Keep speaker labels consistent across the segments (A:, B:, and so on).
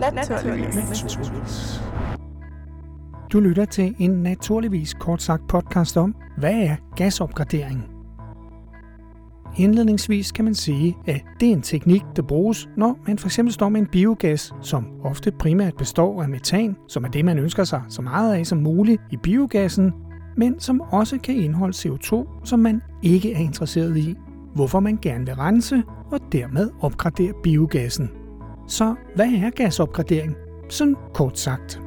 A: Naturligvis.
B: Du lytter til en naturligvis kort sagt podcast om, hvad er gasopgradering? Indledningsvis kan man sige, at det er en teknik, der bruges, når man for eksempel står med en biogas, som ofte primært består af metan, som er det, man ønsker sig så meget af som muligt i biogassen, men som også kan indeholde CO2, som man ikke er interesseret i, hvorfor man gerne vil rense og dermed opgradere biogassen. Så hvad er gasopgradering? Sådan kort sagt.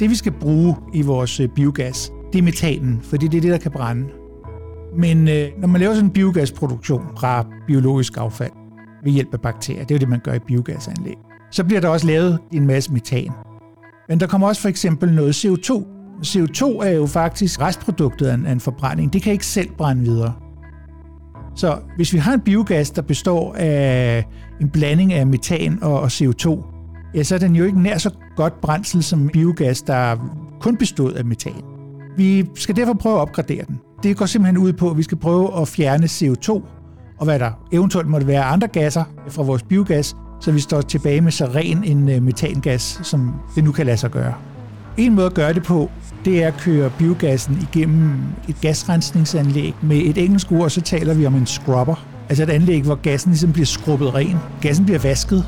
C: Det vi skal bruge i vores øh, biogas, det er metanen, fordi det er det, der kan brænde. Men øh, når man laver sådan en biogasproduktion fra biologisk affald ved hjælp af bakterier, det er jo det, man gør i biogasanlæg, så bliver der også lavet en masse metan. Men der kommer også for eksempel noget CO2. CO2 er jo faktisk restproduktet af en, af en forbrænding. Det kan ikke selv brænde videre. Så hvis vi har en biogas, der består af en blanding af metan og, CO2, ja, så er den jo ikke nær så godt brændsel som biogas, der kun bestod af metan. Vi skal derfor prøve at opgradere den. Det går simpelthen ud på, at vi skal prøve at fjerne CO2 og hvad der eventuelt måtte være andre gasser fra vores biogas, så vi står tilbage med så ren en øh, metangas, som det nu kan lade sig gøre. En måde at gøre det på, det er at køre biogassen igennem et gasrensningsanlæg. Med et engelsk ord, så taler vi om en scrubber. Altså et anlæg, hvor gassen ligesom bliver skrubbet ren. Gassen bliver vasket.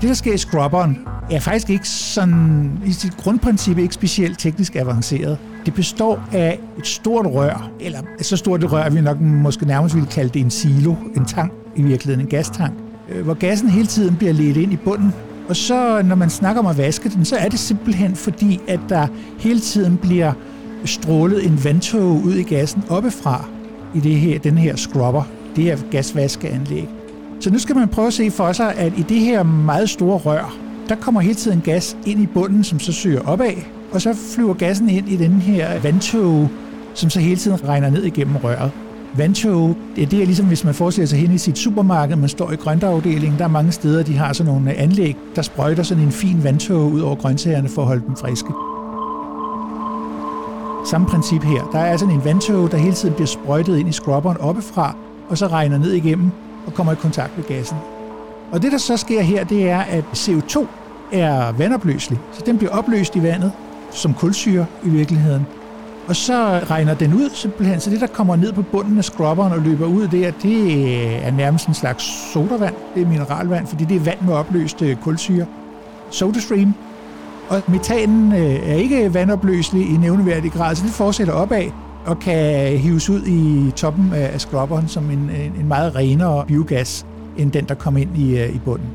C: Det, der sker i scrubberen, er faktisk ikke sådan, i sit grundprincip ikke specielt teknisk avanceret. Det består af et stort rør, eller så stort et rør, at vi nok måske nærmest ville kalde det en silo, en tank i virkeligheden, en gastank, øh, hvor gassen hele tiden bliver ledt ind i bunden. Og så, når man snakker om at vaske den, så er det simpelthen fordi, at der hele tiden bliver strålet en vandtåge ud i gassen oppefra i det her, den her scrubber, det her gasvaskeanlæg. Så nu skal man prøve at se for sig, at i det her meget store rør, der kommer hele tiden gas ind i bunden, som så søger opad, og så flyver gassen ind i den her vandtåge, som så hele tiden regner ned igennem røret. Vandtåge, det er ligesom hvis man forestiller sig hen i sit supermarked, man står i grøntafdelingen, der er mange steder, de har sådan nogle øh, anlæg, der sprøjter sådan en fin vandtåge ud over grøntsagerne for at holde dem friske. Samme princip her. Der er sådan en vandtåge, der hele tiden bliver sprøjtet ind i scrubberen oppefra, og så regner ned igennem og kommer i kontakt med gassen. Og det, der så sker her, det er, at CO2 er vandopløselig, så den bliver opløst i vandet som kulsyre i virkeligheden. Og så regner den ud simpelthen, så det, der kommer ned på bunden af scrubberen og løber ud der, det er nærmest en slags sodavand. Det er mineralvand, fordi det er vand med opløst øh, kulsyre. SodaStream. Og metanen øh, er ikke vandopløselig i nævneværdig grad, så det fortsætter opad og kan hives ud i toppen af scrubberen som en, en meget renere biogas end den, der kom ind i, øh, i bunden.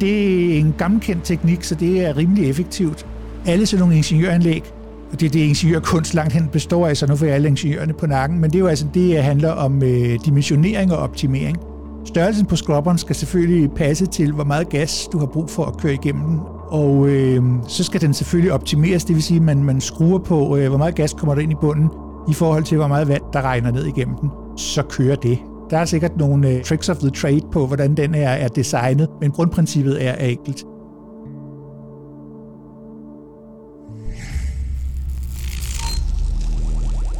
C: Det er en gammelkendt teknik, så det er rimelig effektivt. Alle sådan nogle ingeniøranlæg, og det er det, ingeniørkunst langt hen består af, så nu får jeg alle ingeniørerne på nakken, men det er jo altså det, handler om øh, dimensionering og optimering. Størrelsen på skrubberen skal selvfølgelig passe til, hvor meget gas du har brug for at køre igennem den. Og øh, så skal den selvfølgelig optimeres, det vil sige, at man, man skruer på, øh, hvor meget gas kommer der ind i bunden, i forhold til, hvor meget vand, der regner ned igennem den. Så kører det. Der er sikkert nogle øh, tricks of the trade på, hvordan den er, er designet, men grundprincippet er enkelt.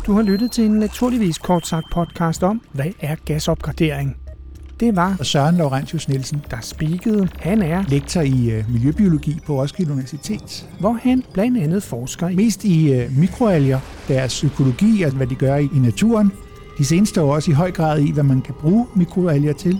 B: Du har lyttet til en naturligvis kort sagt podcast om, hvad er gasopgradering. Det var
C: Søren Laurentius Nielsen,
B: der speakede. Han er
C: lektor i uh, miljøbiologi på Roskilde Universitet,
B: hvor han blandt andet forsker i
C: mest i uh, mikroalger, deres psykologi og hvad de gør i, i naturen, de seneste år også i høj grad i, hvad man kan bruge mikroalger til.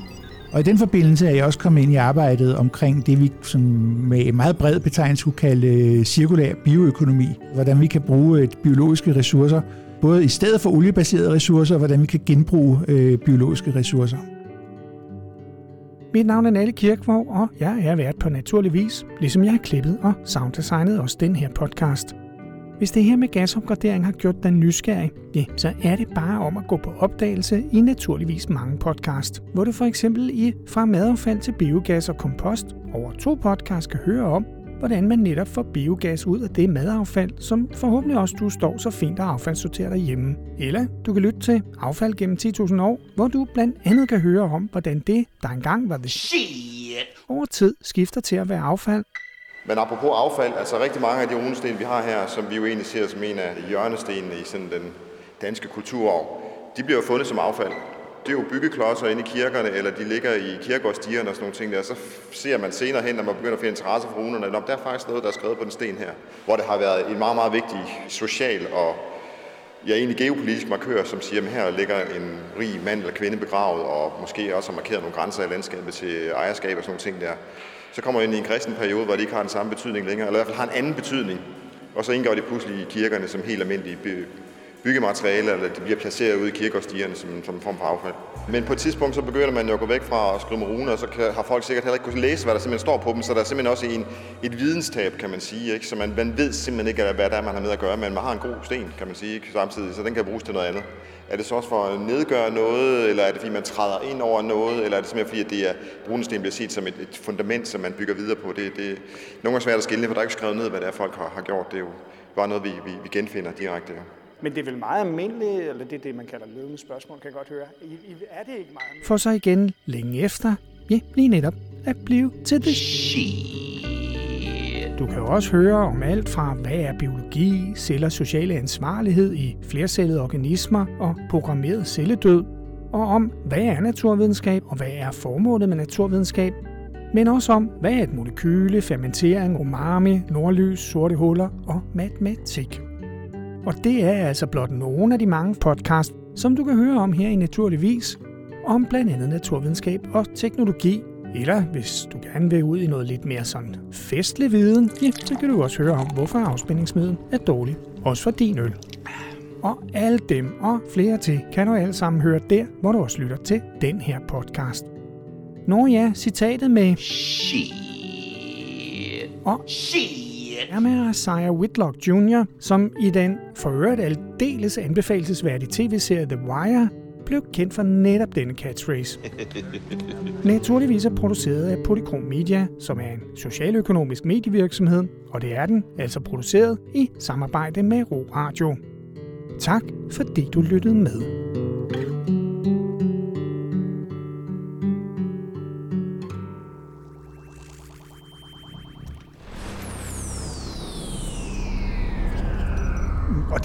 C: Og i den forbindelse er jeg også kommet ind i arbejdet omkring det, vi som med meget bred betegnelse kunne kalde øh, cirkulær bioøkonomi. Hvordan vi kan bruge et biologiske ressourcer, både i stedet for oliebaserede ressourcer, og hvordan vi kan genbruge øh, biologiske ressourcer.
B: Mit navn er Nalle Kirkvog, og jeg er vært på naturligvis, ligesom jeg har klippet og sounddesignet også den her podcast. Hvis det her med gasopgradering har gjort dig nysgerrig, ja, så er det bare om at gå på opdagelse i naturligvis mange podcast, hvor du for eksempel i Fra madaffald til biogas og kompost over to podcasts kan høre om, hvordan man netop får biogas ud af det madaffald, som forhåbentlig også du står så fint og affaldssorterer derhjemme. Eller du kan lytte til Affald gennem 10.000 år, hvor du blandt andet kan høre om, hvordan det, der engang var the shit, over tid skifter til at være affald,
D: men apropos affald, altså rigtig mange af de runesten, vi har her, som vi jo egentlig ser som en af hjørnestenene i sådan den danske kulturarv, de bliver jo fundet som affald det er jo byggeklodser inde i kirkerne, eller de ligger i kirkegårdstierne og sådan nogle ting der. Så ser man senere hen, når man begynder at finde interesse for runerne, at der er faktisk noget, der er skrevet på den sten her, hvor det har været en meget, meget vigtig social og ja, egentlig geopolitisk markør, som siger, at her ligger en rig mand eller kvinde begravet, og måske også har markeret nogle grænser i landskabet til ejerskab og sådan nogle ting der. Så kommer ind i en kristen periode, hvor det ikke har den samme betydning længere, eller i hvert fald har en anden betydning. Og så indgår det pludselig i kirkerne som helt almindelige byggemateriale, eller de bliver placeret ude i kirkegårdsstierne som, som en form for affald. Men på et tidspunkt så begynder man jo at gå væk fra at skrive med runer, og så kan, har folk sikkert heller ikke kunnet læse, hvad der simpelthen står på dem, så der er simpelthen også en, et videnstab, kan man sige. Ikke? Så man, man ved simpelthen ikke, hvad det er, man har med at gøre, men man har en god sten, kan man sige, ikke? samtidig, så den kan bruges til noget andet. Er det så også for at nedgøre noget, eller er det fordi, man træder ind over noget, eller er det simpelthen fordi, at det er, runesten bliver set som et, et fundament, som man bygger videre på? Det, det er nogle gange svært at skille, for der er ikke skrevet ned, hvad det er, folk har, har gjort. Det er jo bare noget, vi, vi, vi genfinder direkte. Ja.
B: Men det er vel meget almindeligt, eller det er det, man kalder ledende spørgsmål, kan jeg godt høre. I, I, er det ikke meget almindeligt? For så igen længe efter, ja, lige netop, at blive til det. Du kan jo også høre om alt fra, hvad er biologi, cellers sociale ansvarlighed i flercellede organismer og programmeret celledød, og om, hvad er naturvidenskab og hvad er formålet med naturvidenskab, men også om, hvad er et molekyle, fermentering, umami, nordlys, sorte huller og matematik. Og det er altså blot nogle af de mange podcasts, som du kan høre om her i Naturligvis, om blandt andet naturvidenskab og teknologi. Eller hvis du gerne vil ud i noget lidt mere sådan festlig viden, ja, så kan du også høre om, hvorfor afspændingsmiddel er dårlig, også for din øl. Og alle dem og flere til kan du alle sammen høre der, hvor du også lytter til den her podcast. Nå ja, citatet med Shit. Og Shit er med Isaiah Whitlock Jr., som i den for øvrigt aldeles anbefalesværdige tv-serie The Wire blev kendt for netop denne catchphrase. Naturligvis er produceret af Polychrom Media, som er en socialøkonomisk medievirksomhed, og det er den altså produceret i samarbejde med Ro Radio. Tak fordi du lyttede med.